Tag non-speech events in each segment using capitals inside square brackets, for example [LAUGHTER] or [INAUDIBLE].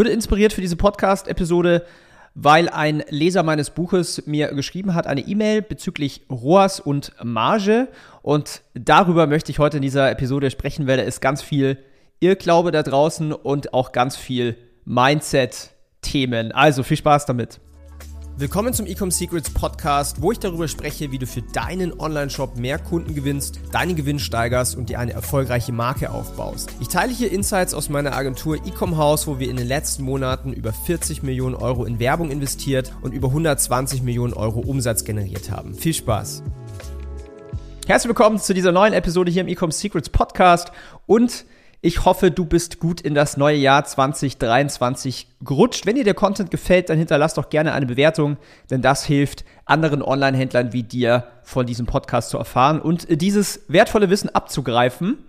wurde inspiriert für diese Podcast-Episode, weil ein Leser meines Buches mir geschrieben hat, eine E-Mail bezüglich ROAS und Marge. Und darüber möchte ich heute in dieser Episode sprechen, weil da ist ganz viel Irrglaube da draußen und auch ganz viel Mindset-Themen. Also viel Spaß damit. Willkommen zum Ecom Secrets Podcast, wo ich darüber spreche, wie du für deinen Online-Shop mehr Kunden gewinnst, deinen Gewinn steigerst und dir eine erfolgreiche Marke aufbaust. Ich teile hier Insights aus meiner Agentur Ecom House, wo wir in den letzten Monaten über 40 Millionen Euro in Werbung investiert und über 120 Millionen Euro Umsatz generiert haben. Viel Spaß! Herzlich willkommen zu dieser neuen Episode hier im Ecom Secrets Podcast und ich hoffe, du bist gut in das neue Jahr 2023 gerutscht. Wenn dir der Content gefällt, dann hinterlass doch gerne eine Bewertung, denn das hilft anderen Online-Händlern wie dir von diesem Podcast zu erfahren und dieses wertvolle Wissen abzugreifen.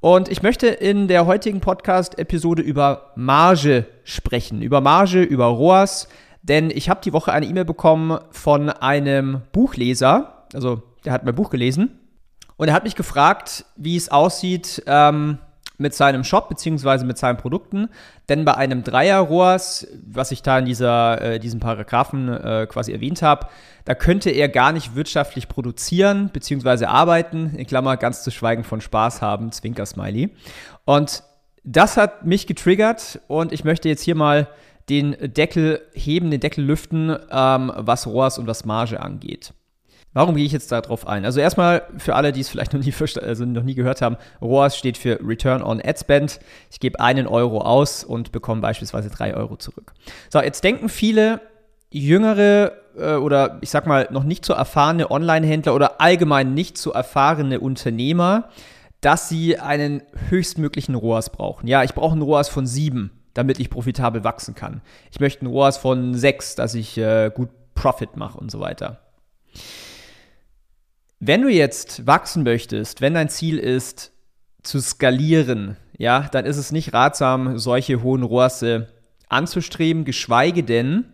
Und ich möchte in der heutigen Podcast-Episode über Marge sprechen, über Marge, über ROAS, denn ich habe die Woche eine E-Mail bekommen von einem Buchleser, also der hat mein Buch gelesen und er hat mich gefragt, wie es aussieht, ähm, mit seinem Shop beziehungsweise mit seinen Produkten. Denn bei einem Dreier-ROAS, was ich da in dieser, äh, diesem Paragraphen äh, quasi erwähnt habe, da könnte er gar nicht wirtschaftlich produzieren beziehungsweise arbeiten, in Klammer ganz zu schweigen von Spaß haben, Zwinker-Smiley. Und das hat mich getriggert und ich möchte jetzt hier mal den Deckel heben, den Deckel lüften, ähm, was ROAS und was Marge angeht. Warum gehe ich jetzt darauf ein? Also erstmal für alle, die es vielleicht noch nie, [LAUGHS] also noch nie gehört haben, ROAS steht für Return on Ad Spend. Ich gebe einen Euro aus und bekomme beispielsweise drei Euro zurück. So, jetzt denken viele jüngere äh, oder ich sag mal noch nicht so erfahrene Online-Händler oder allgemein nicht so erfahrene Unternehmer, dass sie einen höchstmöglichen ROAS brauchen. Ja, ich brauche einen ROAS von sieben, damit ich profitabel wachsen kann. Ich möchte einen ROAS von sechs, dass ich äh, gut Profit mache und so weiter. Wenn du jetzt wachsen möchtest, wenn dein Ziel ist, zu skalieren, ja, dann ist es nicht ratsam, solche hohen Rohrasse anzustreben, geschweige denn,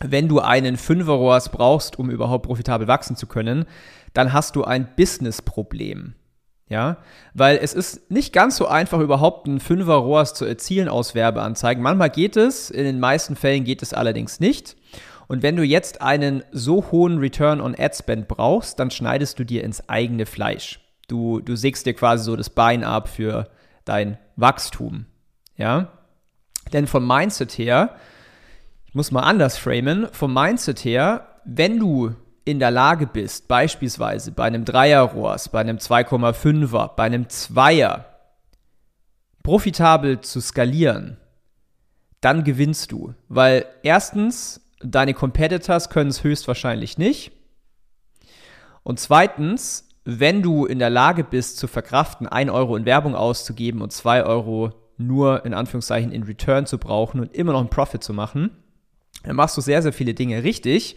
wenn du einen Fünfer ROAS brauchst, um überhaupt profitabel wachsen zu können, dann hast du ein Business-Problem. Ja, weil es ist nicht ganz so einfach, überhaupt einen Fünfer ROAS zu erzielen aus Werbeanzeigen. Manchmal geht es, in den meisten Fällen geht es allerdings nicht. Und wenn du jetzt einen so hohen Return on Ad Spend brauchst, dann schneidest du dir ins eigene Fleisch. Du, du sägst dir quasi so das Bein ab für dein Wachstum. Ja? Denn vom Mindset her, ich muss mal anders framen, vom Mindset her, wenn du in der Lage bist, beispielsweise bei einem Dreier-ROAS, bei einem 2,5er, bei einem Zweier profitabel zu skalieren, dann gewinnst du. Weil erstens Deine Competitors können es höchstwahrscheinlich nicht. Und zweitens, wenn du in der Lage bist zu verkraften, 1 Euro in Werbung auszugeben und 2 Euro nur in Anführungszeichen in Return zu brauchen und immer noch einen Profit zu machen, dann machst du sehr, sehr viele Dinge richtig.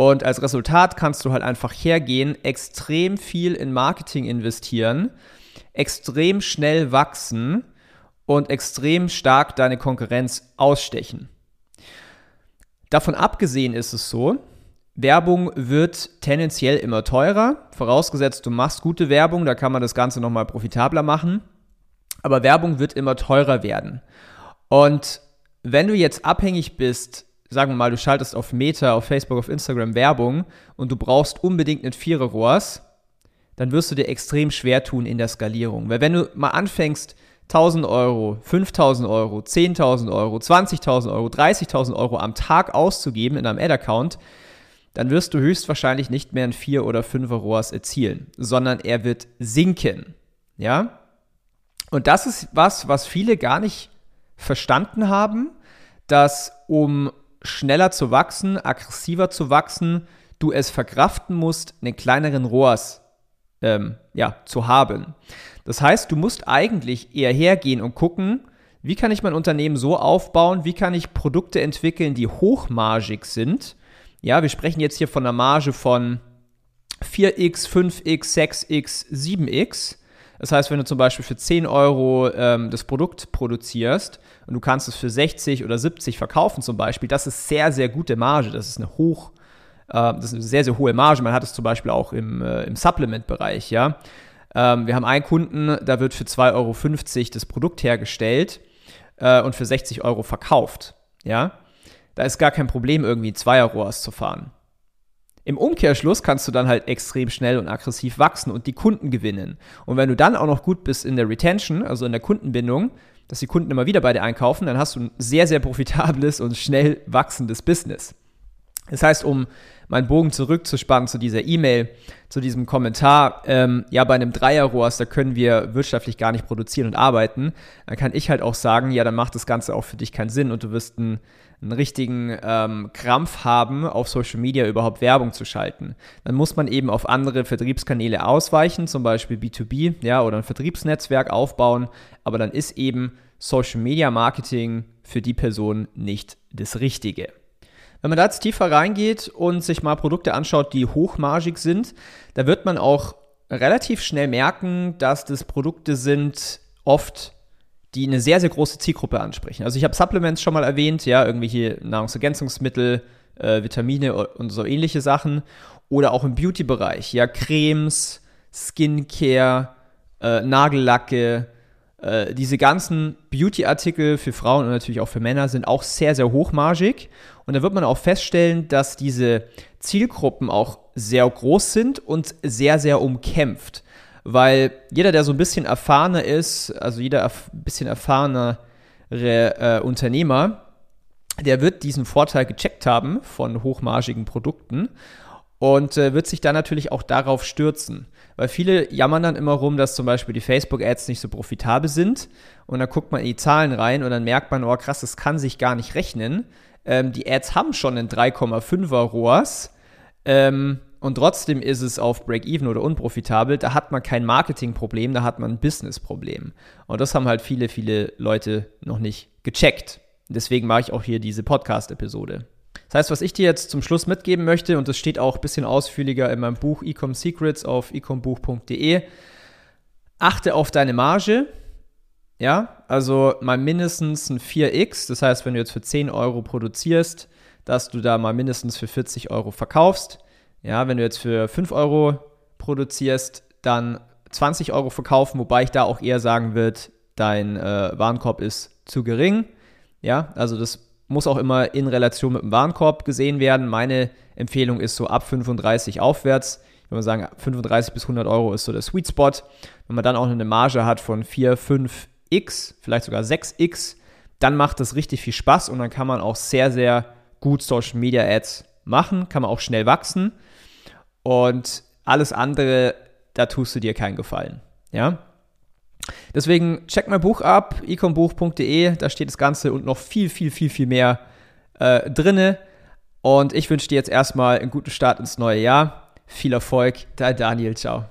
Und als Resultat kannst du halt einfach hergehen, extrem viel in Marketing investieren, extrem schnell wachsen und extrem stark deine Konkurrenz ausstechen. Davon abgesehen ist es so, Werbung wird tendenziell immer teurer, vorausgesetzt du machst gute Werbung, da kann man das Ganze nochmal profitabler machen. Aber Werbung wird immer teurer werden. Und wenn du jetzt abhängig bist, sagen wir mal, du schaltest auf Meta, auf Facebook, auf Instagram Werbung und du brauchst unbedingt einen Vierer-Rohrs, dann wirst du dir extrem schwer tun in der Skalierung. Weil wenn du mal anfängst, 1000 Euro, 5000 Euro, 10.000 Euro, 20.000 Euro, 30.000 Euro am Tag auszugeben in einem Ad-Account, dann wirst du höchstwahrscheinlich nicht mehr ein 4 oder 5er ROAS erzielen, sondern er wird sinken. Ja? Und das ist was, was viele gar nicht verstanden haben, dass um schneller zu wachsen, aggressiver zu wachsen, du es verkraften musst, einen kleineren ROAS ähm, ja, zu haben. Das heißt, du musst eigentlich eher hergehen und gucken, wie kann ich mein Unternehmen so aufbauen, wie kann ich Produkte entwickeln, die hochmargig sind. Ja, wir sprechen jetzt hier von einer Marge von 4x, 5x, 6x, 7x. Das heißt, wenn du zum Beispiel für 10 Euro ähm, das Produkt produzierst und du kannst es für 60 oder 70 verkaufen zum Beispiel, das ist sehr, sehr gute Marge. Das ist eine hoch, äh, das ist eine sehr, sehr hohe Marge. Man hat es zum Beispiel auch im, äh, im Supplement-Bereich, ja. Ähm, wir haben einen Kunden, da wird für 2,50 Euro das Produkt hergestellt. äh, und für 60 Euro verkauft, ja, da ist gar kein Problem, irgendwie Zweier-ROAS zu fahren. Im Umkehrschluss kannst du dann halt extrem schnell und aggressiv wachsen und die Kunden gewinnen. Und wenn du dann auch noch gut bist in der Retention, also in der Kundenbindung, dass die Kunden immer wieder bei dir einkaufen, dann hast du ein sehr, sehr profitables und schnell wachsendes Business. Das heißt, um meinen Bogen zurückzuspannen zu dieser E-Mail, zu diesem Kommentar, ähm, ja, bei einem Dreierrohrs, da können wir wirtschaftlich gar nicht produzieren und arbeiten, dann kann ich halt auch sagen, ja, dann macht das Ganze auch für dich keinen Sinn und du wirst einen, einen richtigen ähm, Krampf haben, auf Social Media überhaupt Werbung zu schalten. Dann muss man eben auf andere Vertriebskanäle ausweichen, zum Beispiel B2B, ja, oder ein Vertriebsnetzwerk aufbauen, aber dann ist eben Social Media Marketing für die Person nicht das Richtige. Wenn man da jetzt tiefer reingeht und sich mal Produkte anschaut, die hochmargig sind, da wird man auch relativ schnell merken, dass das Produkte sind, oft, die eine sehr, sehr große Zielgruppe ansprechen. Also ich habe Supplements schon mal erwähnt, ja, irgendwelche Nahrungsergänzungsmittel, äh, Vitamine und so ähnliche Sachen. Oder auch im Beauty-Bereich, ja, Cremes, Skincare, äh, Nagellacke, äh, diese ganzen Beauty-Artikel für Frauen und natürlich auch für Männer sind auch sehr, sehr hochmargig. Und da wird man auch feststellen, dass diese Zielgruppen auch sehr groß sind und sehr, sehr umkämpft. Weil jeder, der so ein bisschen erfahrener ist, also jeder erf bisschen erfahrenere äh, Unternehmer, der wird diesen Vorteil gecheckt haben von hochmargigen Produkten und äh, wird sich dann natürlich auch darauf stürzen. Weil viele jammern dann immer rum, dass zum Beispiel die Facebook-Ads nicht so profitabel sind und dann guckt man in die Zahlen rein und dann merkt man, oh krass, das kann sich gar nicht rechnen. Ähm, die Ads haben schon einen 3,5er ROAS ähm, und trotzdem ist es auf Break-Even oder unprofitabel. Da hat man kein Marketing-Problem, da hat man ein Business-Problem. Und das haben halt viele, viele Leute noch nicht gecheckt. Deswegen mache ich auch hier diese Podcast-Episode. Das heißt, was ich dir jetzt zum Schluss mitgeben möchte, und das steht auch ein bisschen ausführlicher in meinem Buch Ecom Secrets auf ecombuch.de, achte auf deine Marge. Ja, also mal mindestens ein 4x. Das heißt, wenn du jetzt für 10 Euro produzierst, dass du da mal mindestens für 40 Euro verkaufst. Ja, wenn du jetzt für 5 Euro produzierst, dann 20 Euro verkaufen, wobei ich da auch eher sagen würde, dein äh, Warenkorb ist zu gering. Ja, also das muss auch immer in Relation mit dem Warenkorb gesehen werden. Meine Empfehlung ist so ab 35 aufwärts. Ich würde sagen, 35 bis 100 Euro ist so der Sweet Spot. Wenn man dann auch eine Marge hat von 4, 5x, vielleicht sogar 6x, dann macht das richtig viel Spaß und dann kann man auch sehr, sehr gut Social Media Ads machen, kann man auch schnell wachsen und alles andere, da tust du dir keinen Gefallen. Ja? Deswegen check mein Buch ab, ecombuch.de, da steht das Ganze und noch viel, viel, viel, viel mehr äh, drinne. Und ich wünsche dir jetzt erstmal einen guten Start ins neue Jahr. Viel Erfolg, dein Daniel, ciao.